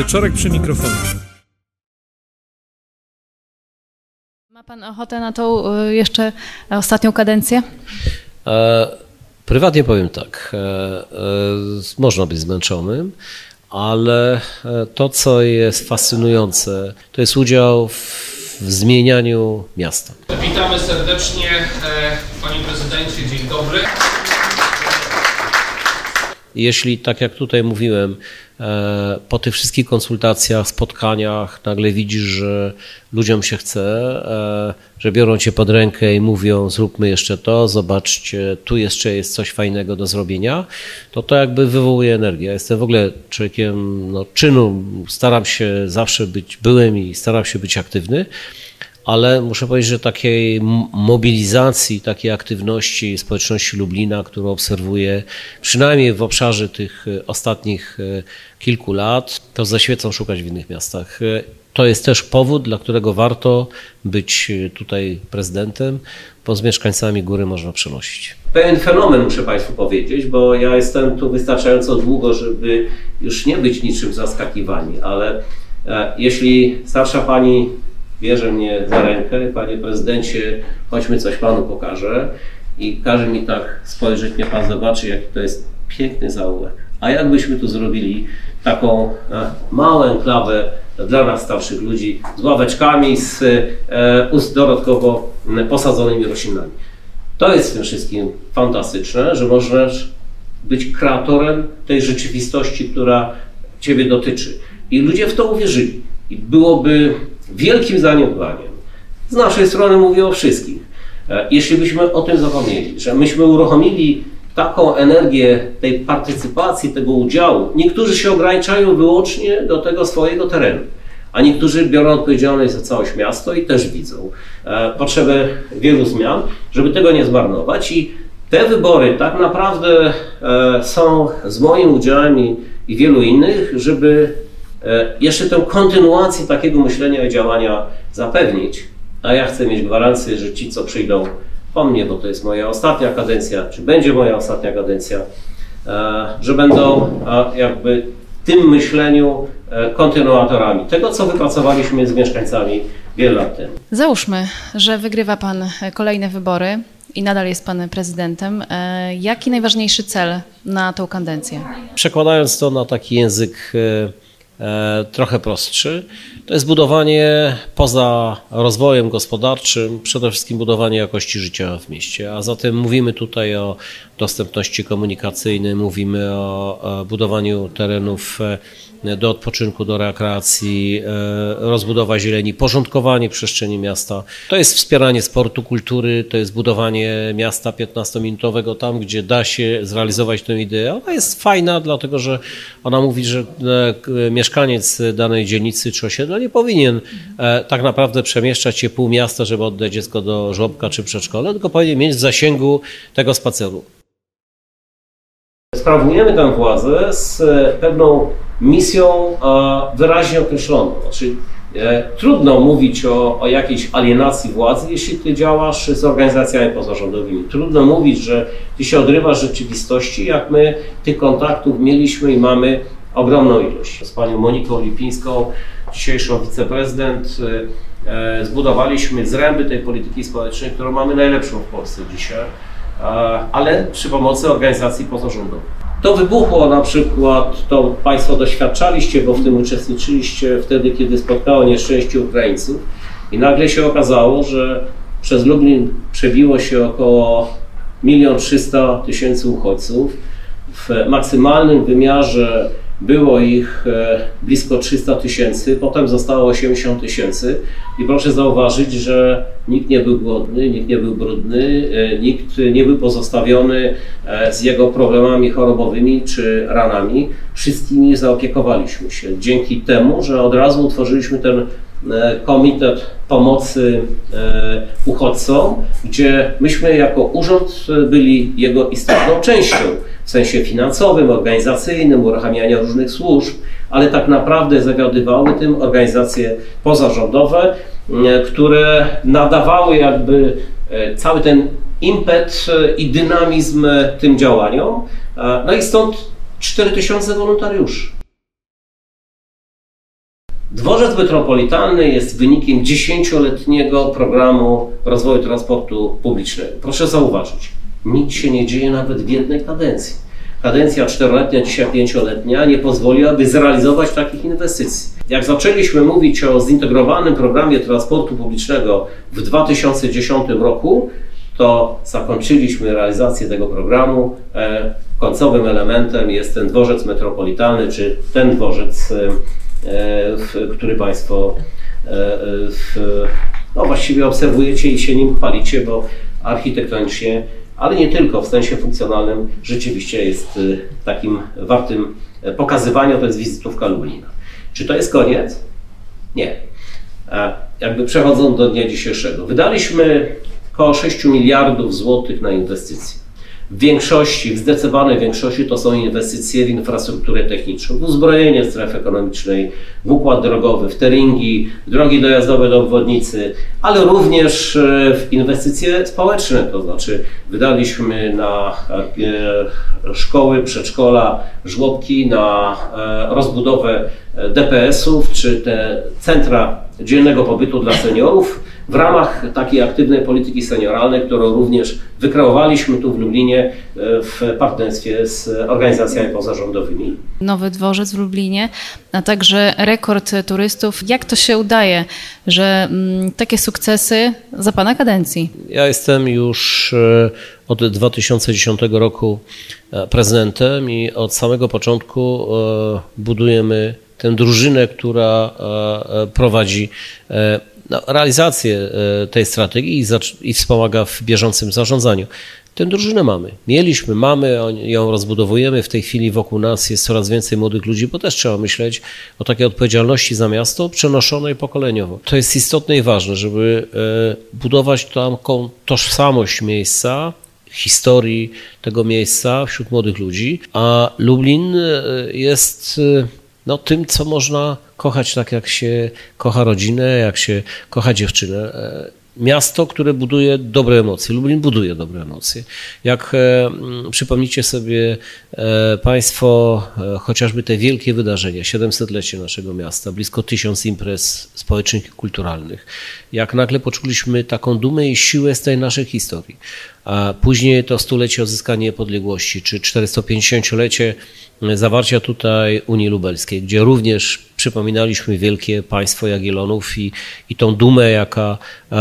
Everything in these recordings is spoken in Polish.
Wieczorek przy mikrofonie. Ma pan ochotę na tą y, jeszcze ostatnią kadencję? E, prywatnie powiem tak. E, e, można być zmęczonym, ale e, to, co jest fascynujące, to jest udział w, w zmienianiu miasta. Witamy serdecznie, e, panie prezydencie, dzień dobry. Jeśli, tak jak tutaj mówiłem, po tych wszystkich konsultacjach, spotkaniach, nagle widzisz, że ludziom się chce, e, że biorą cię pod rękę i mówią: Zróbmy jeszcze to, zobaczcie, tu jeszcze jest coś fajnego do zrobienia, to to jakby wywołuje energię. Ja jestem w ogóle człowiekiem no, czynu, staram się zawsze być, byłem i staram się być aktywny ale muszę powiedzieć, że takiej mobilizacji, takiej aktywności społeczności Lublina, którą obserwuję przynajmniej w obszarze tych e, ostatnich e, kilku lat, to ze świecą szukać w innych miastach. E, To jest też powód, dla którego warto być tutaj prezydentem, bo z mieszkańcami góry można przenosić. Pewien fenomen muszę Państwu powiedzieć, bo ja jestem tu wystarczająco długo, żeby już nie być niczym zaskakiwani, ale jeśli starsza Pani bierze mnie za rękę, panie prezydencie, chodźmy coś panu pokażę. I każe mi tak spojrzeć, niech pan zobaczy, jaki to jest piękny zaułek. A jakbyśmy tu zrobili taką e, małą enklawę dla nas starszych ludzi z ławeczkami, z e, dodatkowo posadzonymi roślinami. To jest w tym wszystkim fantastyczne, że możesz być kreatorem tej rzeczywistości, która Ciebie dotyczy. I ludzie w to uwierzyli. I byłoby wielkim zaniedbaniem. Z naszej strony mówię o wszystkich. E, Jeśli byśmy o tym zapomnieli, że myśmy uruchomili taką energię tej partycypacji, tego udziału, niektórzy się ograniczają wyłącznie do tego swojego terenu, a niektórzy biorą odpowiedzialność za całość miasto i też widzą e, potrzebę wielu zmian, żeby tego nie zmarnować. I te wybory tak naprawdę e, są z moim udziałem i, wielu innych, żeby jeszcze tę kontynuację takiego myślenia i działania zapewnić. A ja chcę mieć gwarancję, że ci, co przyjdą po mnie, bo to jest moja ostatnia kadencja, czy będzie moja ostatnia kadencja, e, że będą e, jakby w tym myśleniu e, kontynuatorami tego, co wypracowaliśmy z mieszkańcami wiele lat temu. Załóżmy, że wygrywa pan e, kolejne wybory i nadal jest pan prezydentem. E, Jaki najważniejszy cel na tą kadencję? Przekładając to na taki język e, e, trochę prostszy, to jest budowanie poza rozwojem gospodarczym, przede wszystkim budowanie jakości życia w mieście. A zatem mówimy tutaj o dostępności komunikacyjnej, mówimy o, o budowaniu terenów e, do odpoczynku, do rekreacji, e, rozbudowa zieleni, porządkowanie przestrzeni miasta. To jest wspieranie sportu, kultury, to jest budowanie miasta 15-minutowego tam, gdzie da się zrealizować tę ideę. Ona jest fajna, dlatego że ona mówi, że e, mieszkaniec danej dzielnicy czy osiedla nie powinien e, tak naprawdę przemieszczać się pół miasta, żeby oddać dziecko do żłobka czy przedszkola, tylko powinien mieć w zasięgu tego spaceru. Sprawujemy tę władzę z pewną misją e, wyraźnie określoną. Znaczy, e, trudno mówić o, o jakiejś alienacji władzy, jeśli ty działasz z organizacjami pozarządowymi. Trudno mówić, że ty się odrywasz rzeczywistości, jak my tych kontaktów mieliśmy i mamy ogromną ilość. Z panią Moniką Lipińską, dzisiejszą wiceprezydent, e, zbudowaliśmy zręby tej polityki społecznej, którą mamy najlepszą w Polsce dzisiaj ale przy pomocy organizacji pozarządowych. To wybuchło na przykład, to Państwo doświadczaliście, bo w tym uczestniczyliście wtedy, kiedy spotkało nieszczęście Ukraińców i nagle się okazało, że przez Lublin przebiło się około 1 300 tysięcy uchodźców. W maksymalnym wymiarze było ich e, blisko 300 tysięcy, potem zostało 80 tysięcy i proszę zauważyć, że nikt nie był głodny, nikt nie był brudny, e, nikt nie był pozostawiony e, z jego problemami chorobowymi czy ranami. Wszystkimi zaopiekowaliśmy się. Dzięki temu, że od razu utworzyliśmy ten komitet pomocy uchodźcom, gdzie myśmy jako urząd byli jego istotną częścią w sensie finansowym, organizacyjnym, uruchamiania różnych służb, ale tak naprawdę zawiadywały tym organizacje pozarządowe, które nadawały jakby cały ten impet i dynamizm tym działaniom. No i stąd 4000 wolontariuszy. Dworzec metropolitalny jest wynikiem dziesięcioletniego programu rozwoju transportu publicznego. Proszę zauważyć, nic się nie dzieje nawet w jednej kadencji. Kadencja czteroletnia, dzisiaj pięcioletnia nie pozwoliłaby zrealizować takich inwestycji. Jak zaczęliśmy mówić o zintegrowanym programie transportu publicznego w 2010 roku, to zakończyliśmy realizację tego programu. E, końcowym elementem jest ten dworzec metropolitalny, czy ten dworzec e, który Państwo e, no właściwie obserwujecie i się nim chwalicie, bo architektonicznie, ale nie tylko w sensie funkcjonalnym, rzeczywiście jest e, takim wartym pokazywania, to jest wizytówka Lublina. Czy to jest koniec? Nie. Jakby przechodząc do dnia dzisiejszego. Wydaliśmy około 6 miliardów złotych na inwestycje. W większości, w zdecydowanej większości to są inwestycje w infrastrukturę techniczną, w uzbrojenie strefy ekonomicznej, w układ drogowy, w teringi, drogi dojazdowe do obwodnicy, ale również e, w inwestycje społeczne, to znaczy wydaliśmy na e, szkoły, przedszkola, żłobki, na e, rozbudowę DPS-ów, czy te centra dziennego pobytu dla seniorów w ramach takiej aktywnej polityki senioralnej, którą również wykreowaliśmy tu w Lublinie e, w partnerstwie z organizacjami pozarządowymi. Nowy dworzec w Lublinie, a także rekord turystów. Jak to się udaje, że mm, takie sukcesy za Pana kadencji? Ja jestem już e, od 2010 roku e, prezydentem i od samego początku budujemy tę drużynę, która prowadzi no, realizację e, tej strategii i, wspomaga w bieżącym zarządzaniu. Tę drużynę mamy. Mieliśmy, mamy, ją rozbudowujemy. W tej chwili wokół nas jest coraz więcej młodych ludzi, bo też trzeba myśleć o takiej odpowiedzialności za miasto przenoszonej pokoleniowo. To jest istotne i ważne, żeby e, budować taką tożsamość miejsca, historii tego miejsca wśród młodych ludzi, a Lublin e, jest no, tym, co można kochać tak, jak się kocha rodzinę, jak się kocha dziewczynę. E, miasto, które buduje dobre emocje. Lublin buduje dobre emocje. Jak e, mm, przypomnicie sobie e, Państwo chociażby te wielkie wydarzenia, 700-lecie naszego miasta, blisko tysiąc imprez społecznych i kulturalnych, jak nagle poczuliśmy taką dumę i siłę z tej naszej historii. A później to stulecie odzyskania niepodległości, czy 450-lecie zawarcia tutaj Unii Lubelskiej, gdzie również przypominaliśmy wielkie państwo Jagiellonów i, i tą dumę, jaka e,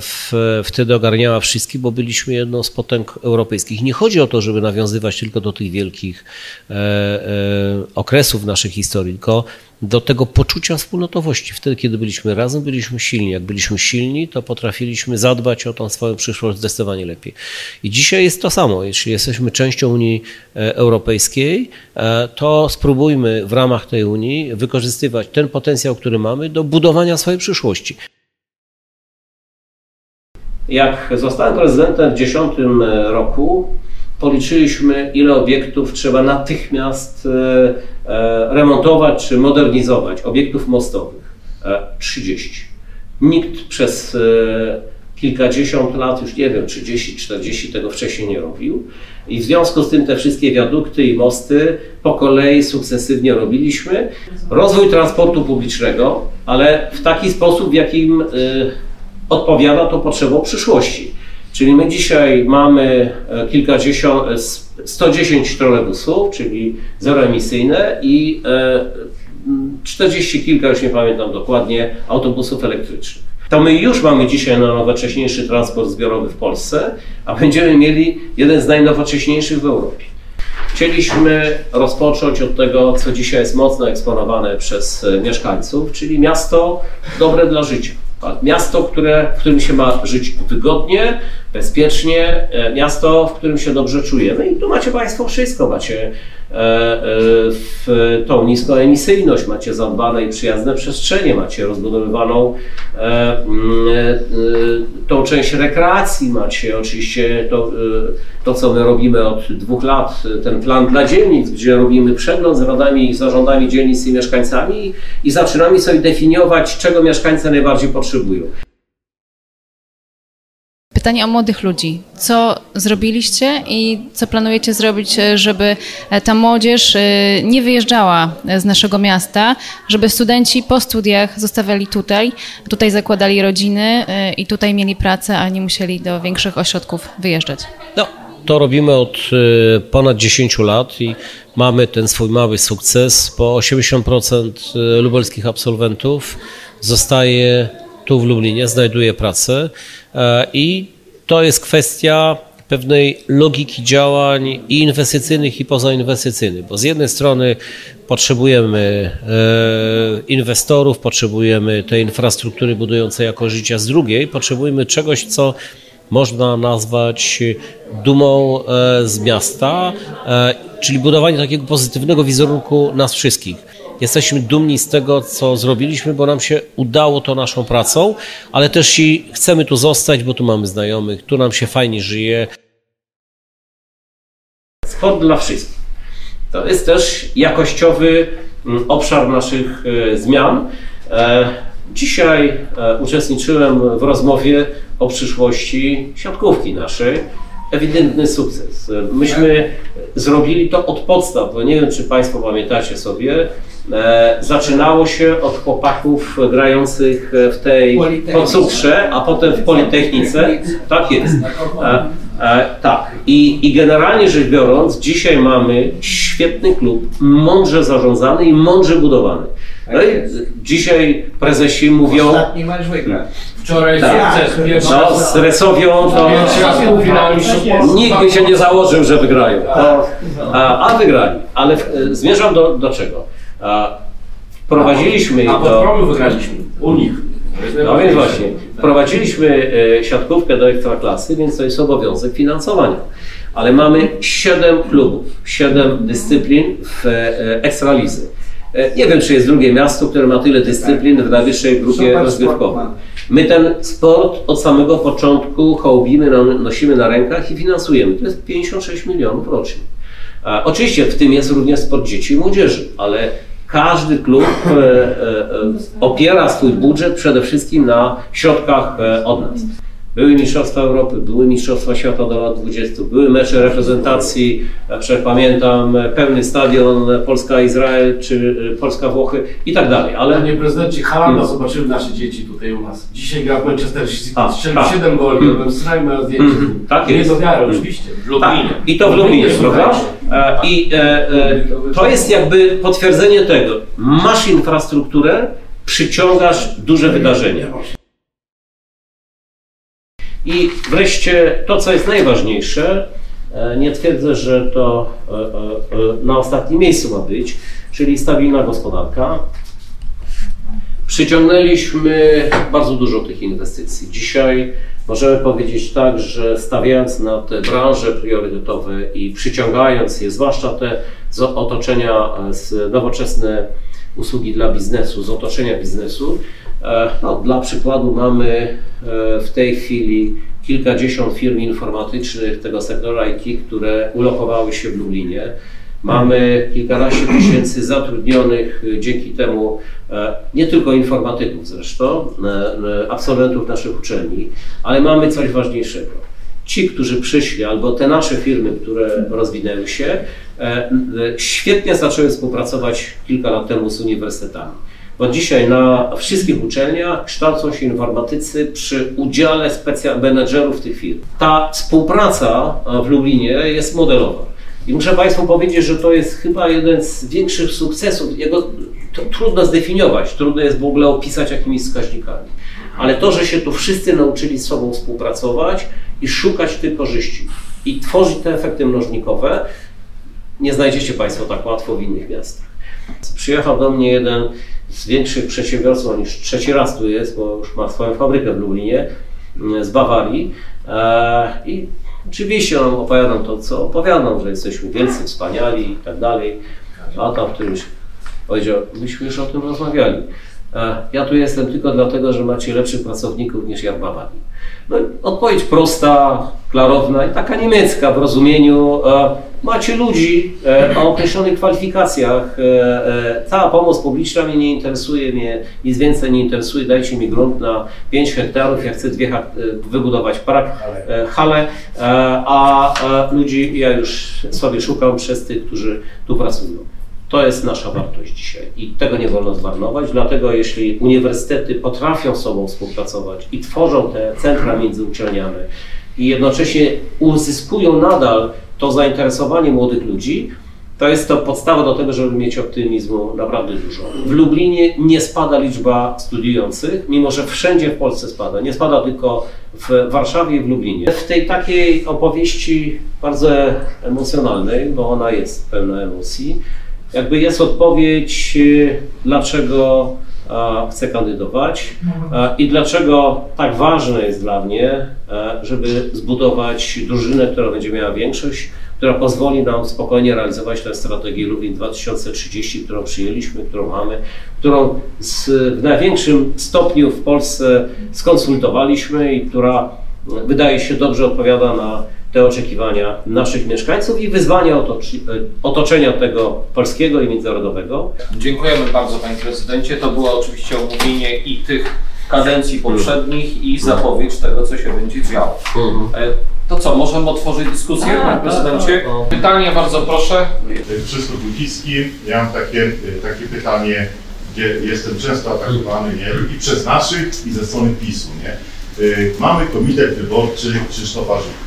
w, wtedy ogarniała wszystkich, bo byliśmy jedną z potęg europejskich. Nie chodzi o to, żeby nawiązywać tylko do tych wielkich e, e, okresów naszej historii, tylko do tego poczucia wspólnotowości. Wtedy, kiedy byliśmy razem, byliśmy silni. Jak byliśmy silni, to potrafiliśmy zadbać o tą swoją przyszłość zdecydowanie lepiej. I dzisiaj jest to samo. Jeśli jesteśmy częścią Unii e, Europejskiej, e, to spróbujmy w ramach tej Unii wykorzystywać ten potencjał, który mamy do budowania swojej przyszłości. Jak zostałem prezydentem w 2010 roku, policzyliśmy, ile obiektów trzeba natychmiast e, e, remontować czy modernizować, obiektów mostowych. 30. E, Nikt przez kilkadziesiąt lat, już nie wiem, 30, 40 tego wcześniej nie robił. I w związku z tym te wszystkie wiadukty i mosty po kolei sukcesywnie robiliśmy. Rozwój transportu publicznego, ale w taki sposób, w jakim odpowiada to potrzebom przyszłości. Czyli my dzisiaj mamy e, kilkadziesiąt, 110 e, trolebusów, czyli zeroemisyjne i 40 e, kilka, już nie pamiętam dokładnie, autobusów elektrycznych. To my już mamy dzisiaj najnowocześniejszy transport zbiorowy w Polsce, a będziemy mieli jeden z najnowocześniejszych w Europie. Chcieliśmy rozpocząć od tego, co dzisiaj jest mocno eksponowane przez mieszkańców, czyli miasto dobre dla życia. Miasto, które, w którym się ma żyć wygodnie, bezpiecznie, e, miasto, w którym się dobrze czujemy. I tu macie Państwo wszystko. Macie w tą niskoemisyjność, macie zadbane i przyjazne przestrzenie, macie rozbudowywaną tą część rekreacji, macie oczywiście to, to, co my robimy od dwóch lat, ten plan dla dzielnic, gdzie robimy przegląd z radami i zarządami dzielnic i mieszkańcami i zaczynamy sobie definiować, czego mieszkańcy najbardziej potrzebują. Pytanie o młodych ludzi. Co zrobiliście i co planujecie zrobić, żeby ta młodzież e, nie wyjeżdżała z naszego miasta, żeby studenci po studiach zostawiali tutaj, tutaj zakładali rodziny e, i tutaj mieli pracę, a nie musieli do większych ośrodków wyjeżdżać? No, to robimy od e, ponad 10 lat i mamy ten swój mały sukces, bo 80% lubelskich absolwentów zostaje tu w Lublinie, znajduje pracę i to jest kwestia pewnej logiki działań i inwestycyjnych, i pozainwestycyjnych, bo z jednej strony potrzebujemy e, inwestorów, potrzebujemy tej infrastruktury budującej jakość życia, z drugiej potrzebujemy czegoś, co można nazwać dumą e, z miasta, e, czyli budowanie takiego pozytywnego wizerunku nas wszystkich. Jesteśmy dumni z tego, co zrobiliśmy, bo nam się udało to naszą pracą, ale też i chcemy tu zostać, bo tu mamy znajomych, tu nam się fajnie żyje. Sport dla wszystkich. To jest też jakościowy mm, obszar naszych e, zmian. E, dzisiaj e, uczestniczyłem w rozmowie o przyszłości siatkówki naszej ewidentny sukces. Myśmy zrobili to od podstaw, bo nie wiem, czy Państwo pamiętacie sobie, zaczynało się od chłopaków grających w tej podcukrze, a potem w Politechnice. Tak jest. E, e, tak. I, I generalnie rzecz biorąc, dzisiaj mamy świetny klub, mądrze zarządzany i mądrze budowany. No i dzisiaj prezesi mówią... Ostatni mecz wygrał. Wczoraj Tak. sukces, No, z Resowią to mistrzostw Polski. nikt by się nie założył, że wygrają. A, a wygrali. Ale w, zmierzam do, do czego? A, wprowadziliśmy ich A pod do... promu wygraliśmy. U nich. No więc właśnie, wprowadziliśmy e, siatkówkę do ekstraklasy, więc to jest obowiązek finansowania. Ale mamy 7 klubów, 7 dyscyplin w e, ekstralizy. E, Nie wiem, czy jest drugie miasto, które ma tyle dyscyplin w najwyższej grupie rozgrywkowej. My ten sport od samego początku hołbimy, no- nosimy na rękach i finansujemy. To jest 56 milionów rocznie. A Oczywiście w tym jest również sport dzieci i młodzieży, ale każdy klub e, e, e, opiera swój budżet przede wszystkim na środkach od nas. Były Mistrzostwa Europy, były Mistrzostwa Świata do lat 20, były mecze reprezentacji, pamiętam pełny stadion Polska-Izrael czy e, Polska-Włochy i tak dalej, ale Panie prezydencie, Halanda Hmm. zobaczyły nasze dzieci tutaj u nas. Dzisiaj gra w Manchester City, strzelił tak. 7 goli, robiłem strajmy zdjęcie. Mhm, tak Nie jest. do wiary, oczywiście. W Tak, Lublinie. i to w Lublinie, prawda? E, I e, e, to jest jakby potwierdzenie tego. Masz infrastrukturę, przyciągasz duże wydarzenia. I wreszcie to, co jest najważniejsze, e, nie twierdzę, że to e, e, na ostatnim miejscu ma być, czyli stabilna gospodarka. Przyciągnęliśmy bardzo dużo tych inwestycji. Dzisiaj możemy powiedzieć tak, że stawiając na te branże priorytetowe i przyciągając je, zwłaszcza te z otoczenia, z nowoczesne usługi dla biznesu, z otoczenia biznesu, no, dla przykładu mamy e, w tej chwili kilkadziesiąt firm informatycznych tego sektora IT, które ulokowały się w Lublinie. Mamy kilkanaście tysięcy zatrudnionych y, dzięki temu, e, nie tylko informatyków zresztą, e, e, absolwentów naszych uczelni, ale mamy coś ważniejszego. Ci, którzy przyszli, albo te nasze firmy, które rozwinęły się, e, e, świetnie zaczęły współpracować kilka lat temu z uniwersytetami. Bo dzisiaj na wszystkich uczelniach kształcą się informatycy przy udziale menedżerów tych firm. Ta współpraca e, w Lublinie jest modelowa. I muszę Państwu powiedzieć, że to jest chyba jeden z większych sukcesów. Jego trudno zdefiniować, trudno jest w ogóle opisać jakimiś wskaźnikami. Ale to, że się tu wszyscy nauczyli z sobą współpracować i szukać tych korzyści i tworzyć te efekty mnożnikowe, nie znajdziecie Państwo tak łatwo w innych miastach. Przyjechał do mnie jeden z większych przedsiębiorców, on już trzeci raz tu jest, bo już ma swoją fabrykę w Lublinie, mm, z Bawarii. E, I Oczywiście on opowiadam to, co opowiadam, że jesteśmy wielcy, wspaniali i tak dalej. A tam w którymś powiedział, myśmy już o tym rozmawiali. E, Ja tu jestem tylko dlatego, że macie lepszych pracowników niż ja w Bawarii. No, odpowiedź prosta, klarowna i taka niemiecka w rozumieniu. e, Macie ludzi e, o określonych kwalifikacjach. e, e, Cała pomoc publiczna mnie nie interesuje, mnie nic więcej nie interesuje. Dajcie mi grunt na 5 hektarów, ja chcę dwie e, wybudować park, e, halę, e, a e, ludzi ja już sobie szukam przez tych, którzy tu pracują. To jest nasza wartość dzisiaj i tego nie wolno zmarnować. Dlatego jeśli uniwersytety potrafią sobą współpracować i tworzą te centra między uczelniami i jednocześnie uzyskują nadal to zainteresowanie młodych ludzi, to jest to podstawa do tego, żeby mieć optymizmu naprawdę dużo. W Lublinie nie spada liczba studiujących, mimo że wszędzie w Polsce spada. Nie spada tylko w Warszawie i w Lublinie. W tej takiej opowieści bardzo emocjonalnej, bo ona jest pełna emocji, jakby jest odpowiedź, y, dlaczego chcę kandydować a, i dlaczego tak ważne jest dla mnie, a, żeby zbudować drużynę, która będzie miała większość, która pozwoli nam spokojnie realizować tę strategię Lublin 2030, którą przyjęliśmy, którą mamy, którą z, w największym stopniu w Polsce skonsultowaliśmy i która wydaje się dobrze odpowiada na te oczekiwania naszych mieszkańców i wyzwania otocz- otoczenia tego polskiego i międzynarodowego. Dziękujemy bardzo Panie Prezydencie. To było oczywiście omówienie i tych kadencji poprzednich i zapowiedź tego, co się będzie działo. E, To co, możemy otworzyć dyskusję, Tak, Panie Prezydencie? tak, tak. Pytanie bardzo proszę. Krzysztof Wójcicki. Ja mam takie, takie pytanie, gdzie jestem często atakowany nie? i przez naszych, i ze strony PiSu. Nie? Mamy komitet wyborczy Krzysztofa Żuka.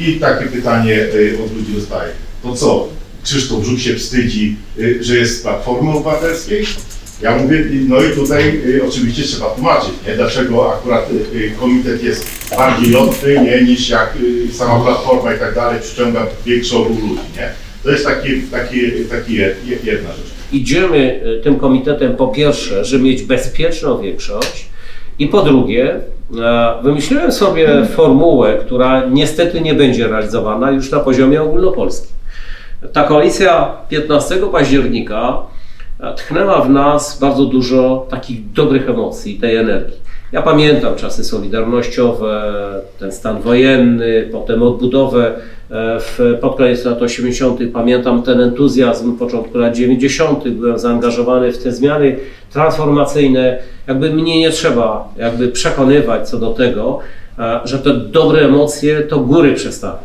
I takie pytanie y, od ludzi dostaję. To co, Krzysztof Żuk się wstydzi, y, że jest z Platformy Obywatelskiej? Ja mówię, no i tutaj y, oczywiście trzeba tłumaczyć, nie? dlaczego akurat komitet jest bardziej lotny nie? niż jak sama Platforma i tak dalej przyciąga większą ludzi. Nie? To jest takie, takie je- jedna rzecz. Idziemy e, tym komitetem po pierwsze, żeby mieć bezpieczną większość i po drugie e, wymyśliłem sobie formułę, która niestety nie będzie realizowana już na poziomie ogólnopolskim. Ta koalicja 15 października e, tchnęła w nas bardzo dużo takich dobrych emocji, tej energii. Ja pamiętam czasy solidarnościowe, ten stan wojenny, potem odbudowę e, w, pod koniec lat 80. Pamiętam ten entuzjazm początku lat 90. Byłem zaangażowany w te zmiany transformacyjne. Jakby mnie nie trzeba jakby przekonywać co do tego, e, że te dobre emocje to góry przestawią.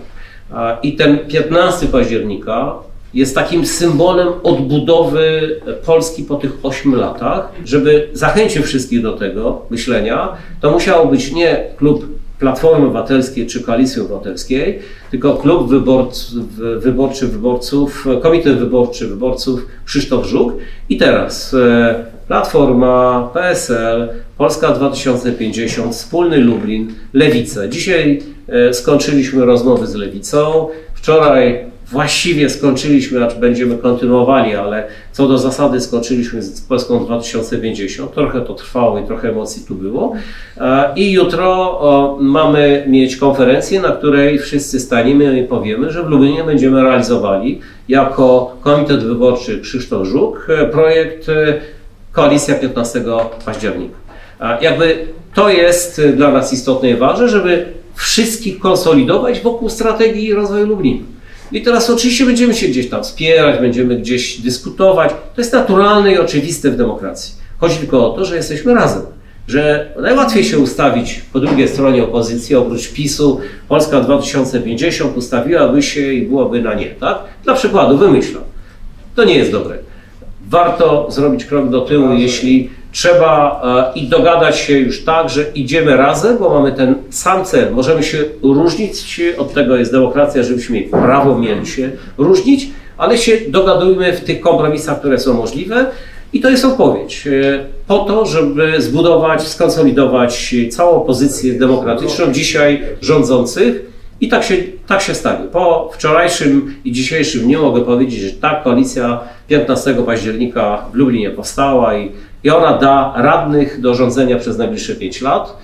A, I ten 15 października jest takim symbolem odbudowy Polski po tych 8 latach. Żeby zachęcić wszystkich do tego myślenia, to musiało być nie klub Platformy Obywatelskiej czy Koalicji Obywatelskiej, tylko klub wyborc, wyborczy wyborców, Komitet Wyborczy Wyborców Krzysztof Żuk. I teraz e, Platforma, PSL, Polska 2050, Wspólny Lublin, Lewica. Dzisiaj e, skończyliśmy rozmowy z Lewicą. Wczoraj właściwie skończyliśmy, acz będziemy kontynuowali, ale co do zasady skończyliśmy z Polską 2050. Trochę to trwało i trochę emocji tu było. E, I jutro mamy mieć konferencję, na której wszyscy staniemy i powiemy, że w Lublinie będziemy realizowali jako Komitet Wyborczy Krzysztof Żuk e, projekt e, Koalicja 15 października. Jakby to jest dla nas istotne i ważne, żeby wszystkich konsolidować wokół strategii rozwoju Lublina. I teraz oczywiście będziemy się gdzieś tam wspierać, będziemy gdzieś dyskutować. To jest naturalne i oczywiste w demokracji. Chodzi tylko o to, że jesteśmy razem. Że najłatwiej się ustawić po drugiej stronie opozycji, oprócz PiSu, Polska 2050 ustawiłaby się i byłoby na nie, tak? Dla przykładu wymyślam. To nie jest dobre warto zrobić krok do tyłu, jeśli trzeba e, i dogadać się już tak, że idziemy razem, bo mamy ten sam cel. Możemy się różnić, od tego jest demokracja, żebyśmy mieli prawo mieli się różnić, ale się dogadujmy w tych kompromisach, które są możliwe. I to jest odpowiedź e, po to, żeby zbudować, skonsolidować całą pozycję demokratyczną dzisiaj rządzących, i tak się, tak się stanie. Po wczorajszym i dzisiejszym dniu mogę powiedzieć, że ta koalicja 15 października w Lublinie powstała i, i ona da radnych do rządzenia przez najbliższe 5 lat.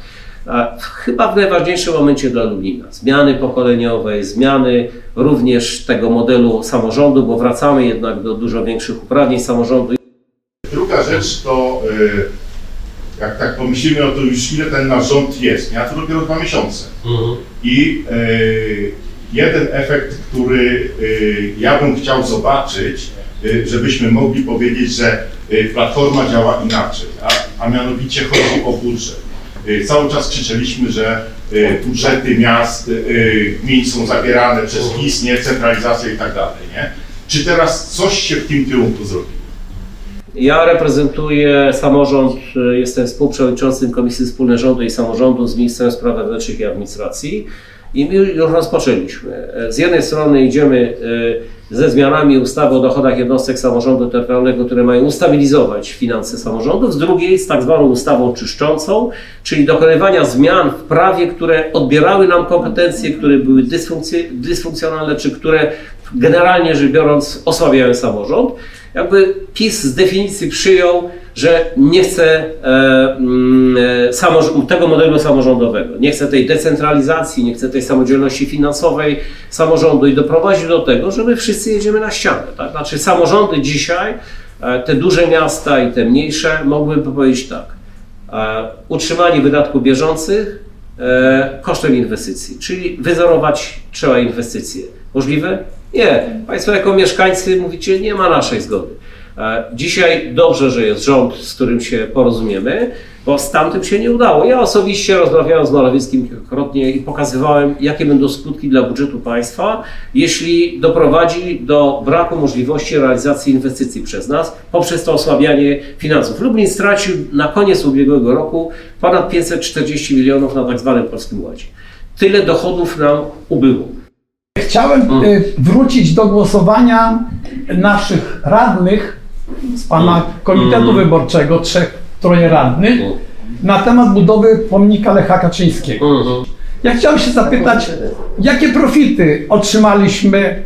a chyba w najważniejszym momencie dla Lublina. Zmiany pokoleniowej, zmiany również tego modelu samorządu, bo wracamy jednak do dużo większych uprawnień samorządu. Druga rzecz to, y, jak tak pomyślimy o to już ile ten nasz rząd jest, ja to dopiero dwa miesiące. I y, jeden efekt, który y, ja bym chciał zobaczyć, żebyśmy mogli powiedzieć, że y, Platforma działa inaczej, a, a mianowicie chodzi o budżet. Y, Cały czas krzyczeliśmy, że y, budżety miast, y, gmin są zabierane przez PiS, nie, centralizacja i tak dalej, nie? Czy teraz coś się w tym kierunku zrobi? Ja reprezentuję samorząd, y, jestem współprzewodniczącym Komisji Wspólnej Rządu i Samorządu z Ministerstwem Spraw Wewnętrznych i Administracji i my już rozpoczęliśmy. Z jednej strony idziemy y, ze zmianami ustawy o dochodach jednostek samorządu terytorialnego, które mają ustabilizować finanse samorządów, z drugiej z tak zwaną ustawą czyszczącą, czyli dokonywania zmian w prawie, które odbierały nam kompetencje, które były dysfunkcjonalne, czy które generalnie rzecz biorąc osłabiają samorząd. Jakby PiS z definicji przyjął, że nie chce e, mm, e, tego modelu samorządowego, nie chce tej decentralizacji, nie chce tej samodzielności finansowej samorządu i doprowadził do tego, że my wszyscy jedziemy na ścianę. Tak? Znaczy samorządy dzisiaj, e, te duże miasta i te mniejsze, mogłyby powiedzieć tak, utrzymanie wydatków bieżących kosztem inwestycji, czyli wyzerować trzeba inwestycje. Możliwe? Nie. Państwo jako mieszkańcy mówicie, nie ma naszej zgody. E, Dzisiaj dobrze, że jest rząd, z którym się porozumiemy, bo z tamtym się nie udało. Ja osobiście rozmawiałem z Morawieckim kilkakrotnie i pokazywałem, jakie będą skutki dla budżetu państwa, jeśli doprowadzi do braku możliwości realizacji inwestycji przez nas poprzez to osłabianie finansów. Lublin stracił na koniec ubiegłego roku ponad 540 milionów na tak zwanym Polskim Ładzie. Tyle dochodów nam ubyło. Chciałem y, wrócić do głosowania naszych radnych z pana Komitetu Wyborczego, trzech, troje radnych, na temat budowy pomnika Lecha Kaczyńskiego. Ja chciałem się zapytać, jakie profity otrzymaliśmy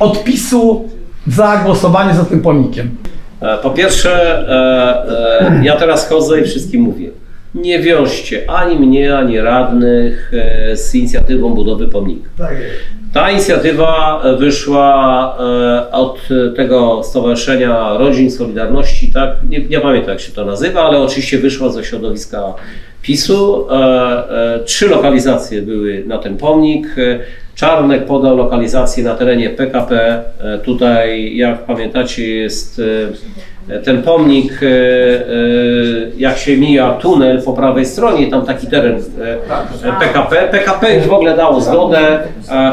od PiSu za głosowanie za tym pomnikiem? E, Po pierwsze, e, e, ja teraz chodzę i wszystkim mówię. Nie wiążcie ani mnie, ani radnych e, z inicjatywą budowy pomnika. Ta inicjatywa wyszła e, od tego Stowarzyszenia Rodzin Solidarności, tak? Nie, nie pamiętam jak się to nazywa, ale oczywiście wyszła ze środowiska PiSu. E, Trzy lokalizacje były na ten pomnik. Czarnek podał lokalizację na terenie PKP. Tutaj, jak pamiętacie, jest ten pomnik, e, e, jak się mija tunel po prawej stronie, tam taki teren e, PKP. PKP już w ogóle dało zgodę.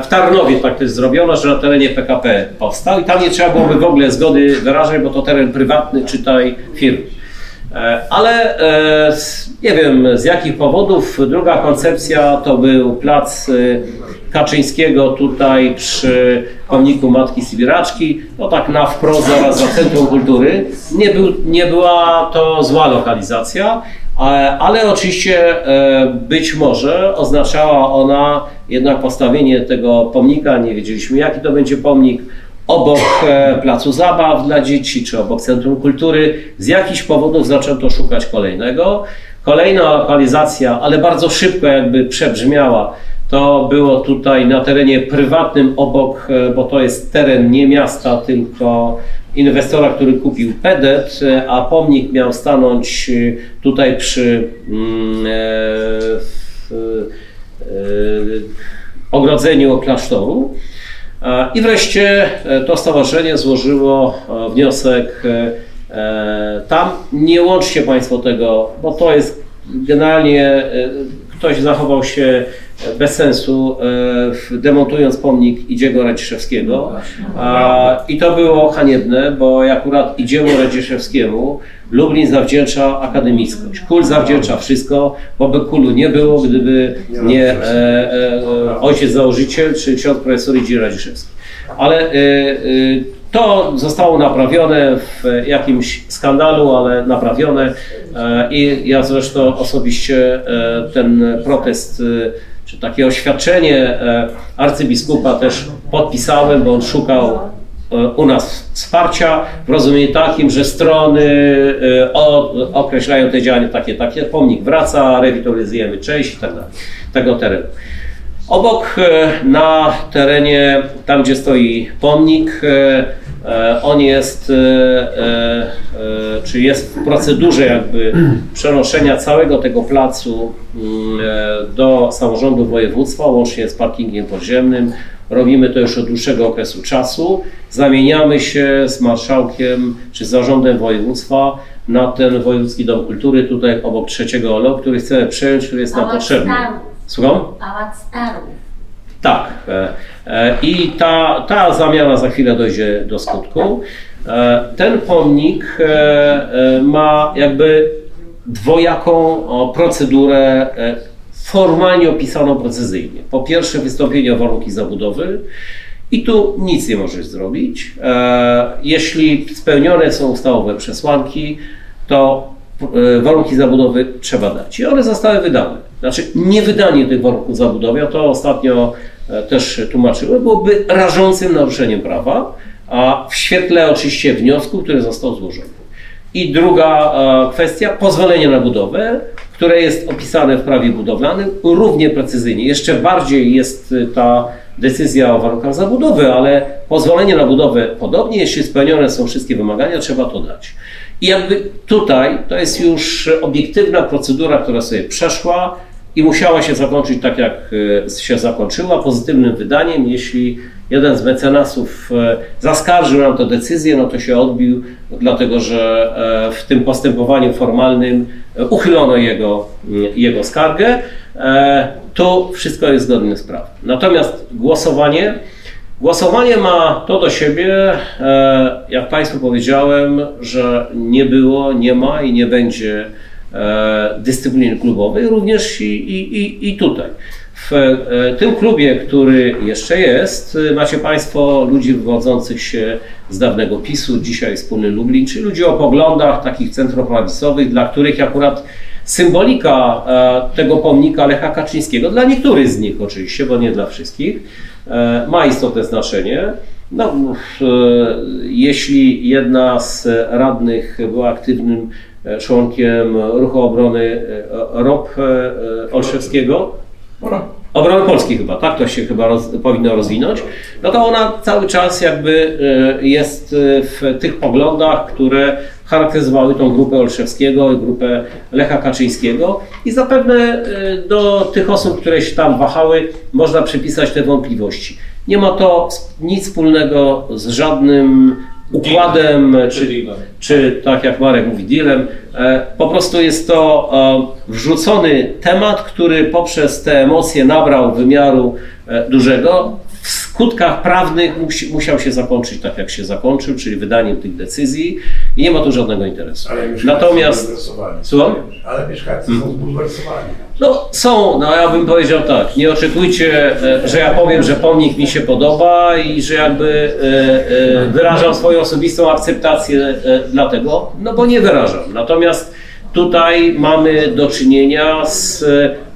W Tarnowie tak to jest zrobione, że na terenie PKP powstał i tam nie trzeba byłoby w ogóle zgody wyrażać, bo to teren prywatny, czytaj firmy. E, Ale nie wiem z jakich powodów. Druga koncepcja to był plac Kaczyńskiego tutaj przy pomniku Matki Sybiraczki. No tak na wprost zaraz za Centrum Kultury. Nie, był, nie była to zła lokalizacja, ale, ale oczywiście e, być może oznaczała ona jednak postawienie tego pomnika. Nie wiedzieliśmy jaki to będzie pomnik obok e, placu zabaw dla dzieci, czy obok Centrum Kultury. Z jakichś powodów zaczęto szukać kolejnego. Kolejna lokalizacja, ale bardzo szybko jakby przebrzmiała, to było tutaj na terenie prywatnym obok, e, bo to jest teren nie miasta, tylko inwestora, który kupił PEDET, e, a pomnik miał stanąć e, tutaj przy mm, w, e, ogrodzeniu klasztoru. I wreszcie to stowarzyszenie złożyło wniosek tam. Nie łączcie Państwo tego, bo to jest generalnie ktoś zachował się bez sensu, e, demontując pomnik Idziego Radziszewskiego. A, I to było haniebne, bo akurat Idziemu Radziszewskiemu Lublin zawdzięcza akademickość. Kul zawdzięcza wszystko, bo by Kulu nie było, gdyby nie e, e, ojciec założyciel czy ksiądz profesor Idzie Radziszewski. Ale to zostało naprawione w jakimś skandalu, ale naprawione i ja zresztą osobiście ten protest czy takie oświadczenie e, arcybiskupa też podpisałem, bo on szukał e, u nas wsparcia w rozumieniu takim, że strony e, określają te działania takie, takie, pomnik wraca, rewitalizujemy część i tak dalej, tego terenu. Obok na terenie, tam gdzie stoi pomnik, on jest, e, e, e, czy jest w procedurze jakby przenoszenia całego tego placu mm, e, do samorządu województwa, łącznie z parkingiem podziemnym. Robimy to już od dłuższego okresu czasu. Zamieniamy się z marszałkiem czy z zarządem województwa na ten Wojewódzki Dom Kultury tutaj obok trzeciego OLO, który chcemy przejąć, który jest nam potrzebny. Słucham? Pałac Starów. Tak. e, e, I ta, ta zamiana za chwilę dojdzie do skutku. E, Ten pomnik ma jakby dwojaką procedurę formalnie opisaną precyzyjnie. Po pierwsze wystąpienie o warunki zabudowy i tu nic nie możesz zrobić. Jeśli spełnione są ustawowe przesłanki, to warunki zabudowy trzeba dać. I one zostały wydane. Znaczy, niewydanie tych warunków zabudowy, to ostatnio też tłumaczyłem, byłoby rażącym naruszeniem prawa, a w świetle oczywiście wniosku, który został złożony. I druga e, kwestia, pozwolenie na budowę, które jest opisane w prawie budowlanym równie precyzyjnie. Jeszcze bardziej jest y, ta decyzja o warunkach zabudowy, ale pozwolenie na budowę podobnie, jeśli spełnione są wszystkie wymagania, trzeba to dać. I jakby tutaj to jest już obiektywna procedura, która sobie przeszła i musiała się zakończyć tak, jak e, się zakończyła, pozytywnym wydaniem. Jeśli jeden z mecenasów e, zaskarżył nam tę decyzję, no to się odbił, dlatego że e, w tym postępowaniu formalnym uchylono jego, jego skargę. To wszystko jest zgodne z prawem. Natomiast głosowanie, Głosowanie ma to do siebie, jak Państwu powiedziałem, że nie było, nie ma i nie będzie dyscypliny klubowej, również i, i, i, tutaj. W e, tym klubie, który jeszcze jest, e, macie Państwo ludzi wywodzących się z dawnego PiSu, dzisiaj wspólny Lublin, czyli ludzi o poglądach takich centroprawicowych, dla których akurat symbolika e, tego pomnika Lecha Kaczyńskiego, dla niektórych z nich oczywiście, bo nie dla wszystkich, e, ma istotne znaczenie. No, e, jeśli jedna z radnych była aktywnym e, członkiem Ruchu Obrony e, ROP e, Olszewskiego, Obrony Polskiej chyba, tak to się chyba roz, powinno rozwinąć, no to ona cały czas jakby e, jest e, w tych poglądach, które charakteryzowały tą grupę Olszewskiego i grupę Lecha Kaczyńskiego. I zapewne e, do tych osób, które się tam wahały, można przypisać te wątpliwości. Nie ma to nic wspólnego z żadnym układem, czy, czy tak jak Marek mówi, dealem. E, Po prostu jest to e, wrzucony temat, który poprzez te emocje nabrał wymiaru e, dużego. W skutkach prawnych musi, musiał się zakończyć tak, jak się zakończył, czyli wydaniem tych decyzji i nie ma tu żadnego interesu. Ale Natomiast, są? Ale mieszkańcy są zbulwersowani. no są, no ja bym powiedział tak, nie oczekujcie, e, że ja powiem, że pomnik mi się podoba i że jakby e, e, wyrażam swoją osobistą akceptację dla tego, no bo nie wyrażam. Natomiast tutaj mamy do czynienia z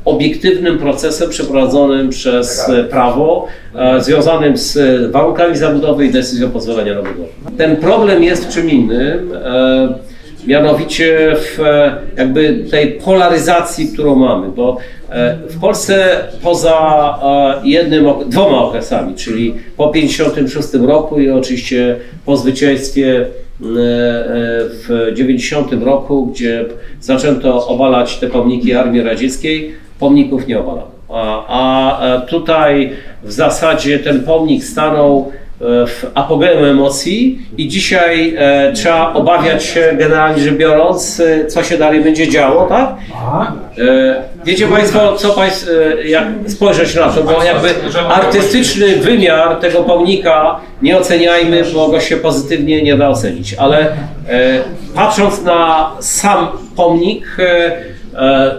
obiektywnym procesem przeprowadzonym przez e, prawo, e, związanym z e, warunkami zabudowy i decyzją pozwolenia na budowę. Ten problem jest czym innym. e, Mianowicie w jakby tej polaryzacji, którą mamy, bo w Polsce poza jednym, dwoma okresami, czyli po 1956 roku i oczywiście po zwycięstwie w 90 roku, gdzie zaczęto obalać te pomniki Armii Radzieckiej, pomników nie obalano. A, a e, tutaj w zasadzie ten pomnik stanął e, w apogeum emocji i dzisiaj e, trzeba obawiać się generalnie rzecz biorąc, co się dalej będzie działo, tak? E, wiecie Państwo, co Państwo, jak spojrzeć na to, bo jakby artystyczny wymiar tego pomnika nie oceniajmy, bo go się pozytywnie nie da ocenić, ale e, patrząc na sam pomnik,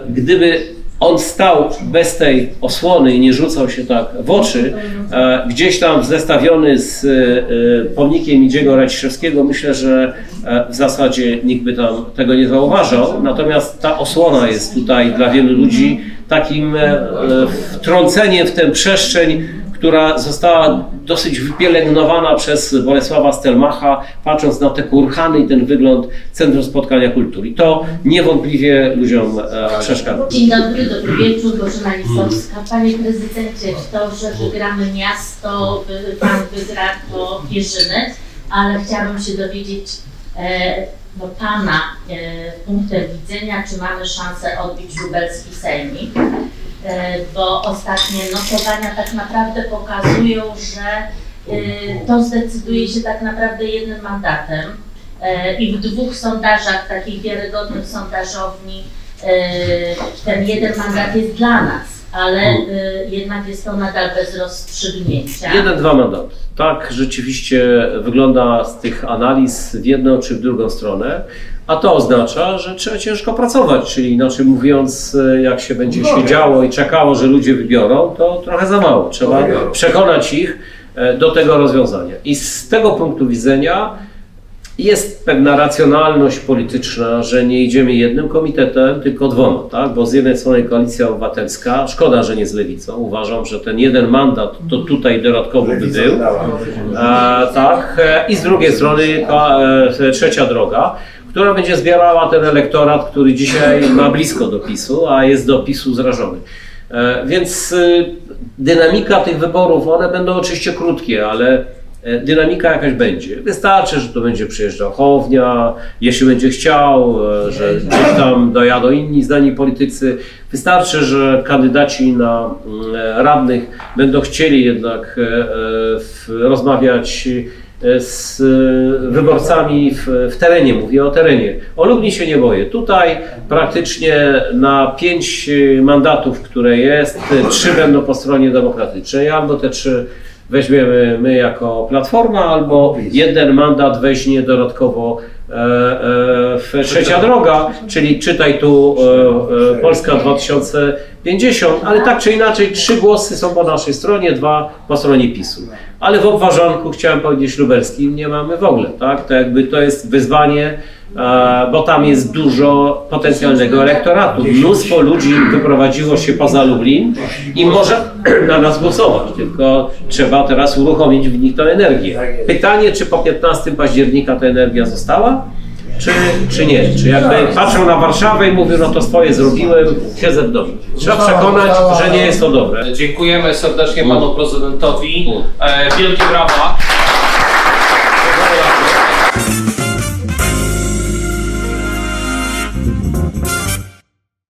gdyby on stał bez tej osłony i nie rzucał się tak w oczy, e, gdzieś tam zestawiony z e, pomnikiem Idziego Raciszewskiego, myślę, że e, w zasadzie nikt by tam tego nie zauważał. Natomiast ta osłona jest tutaj dla wielu ludzi takim e, e, wtrąceniem w tę przestrzeń, która została dosyć wypielęgnowana przez Bolesława Stelmacha, patrząc na te kurhany i ten wygląd Centrum Spotkania Kultury. To niewątpliwie ludziom e, przeszkadza. Dzień dobry, dobry wieczór, Bożena Lisowska. Panie prezydencie, to, że wygramy miasto, pan wygra, to wierzymy, ale chciałabym się dowiedzieć e, no, pana e, widzenia, czy mamy szansę odbić lubelski sejmik, bo ostatnie notowania tak naprawdę pokazują, że e, to zdecyduje się tak naprawdę jednym mandatem e, i w dwóch sondażach, takich wiarygodnych sondażowni, E, ten jeden mandat jest dla nas, ale e, jednak jest to nadal bez rozstrzygnięcia. Jeden, dwa mandaty. Tak rzeczywiście wygląda z tych analiz w jedną czy w drugą stronę, a to oznacza, że trzeba ciężko pracować, czyli inaczej mówiąc, e, jak się będzie siedziało i czekało, że ludzie wybiorą, to trochę za mało. Trzeba przekonać ich e, do tego rozwiązania. I z tego punktu widzenia jest pewna racjonalność polityczna, że nie idziemy jednym komitetem, tylko dwoma, tak? Bo z jednej strony Koalicja Obywatelska, szkoda, że nie z Lewicą, uważam, że ten jeden mandat to tutaj dodatkowo by był. E, tak, e, i z drugiej strony e, trzecia droga, która będzie zbierała ten elektorat, który dzisiaj ma blisko do PiSu, a jest do PiSu zrażony. E, Więc y, dynamika tych wyborów, one będą oczywiście krótkie, ale e, dynamika jakaś będzie. Wystarczy, że tu będzie przyjeżdżał Hołownia, jeśli będzie chciał, e, że gdzieś tam dojadą inni znani politycy. Wystarczy, że kandydaci na mm, e, radnych będą chcieli jednak e, e, rozmawiać e, E, z e, wyborcami w, w, terenie, mówię o terenie. O Lubni się nie boję. Tutaj praktycznie na pięć e, mandatów, które jest, trzy będą po stronie demokratycznej, albo te trzy weźmiemy my jako Platforma, albo jeden mandat weźmie dodatkowo e, e, trzecia droga, czyli czytaj tu e, Polska 2000 50, ale tak czy inaczej trzy głosy są po naszej stronie, dwa po stronie PiSu. Ale w obważonku, chciałem powiedzieć, lubelskim nie mamy w ogóle, tak? To jakby to jest wyzwanie, e, bo tam jest dużo potencjalnego elektoratu. Mnóstwo ludzi wyprowadziło się poza Lublin i może na nas głosować, tylko trzeba teraz uruchomić w nich tę energię. Pytanie, czy po 15 października ta energia została? Czy, czy nie? Czy jakby patrzą na Warszawę i mówią, no to swoje zrobiłem, siedzę w domu. Trzeba przekonać, że nie jest to dobre. Dziękujemy serdecznie panu prezydentowi. E, wielkie brawa.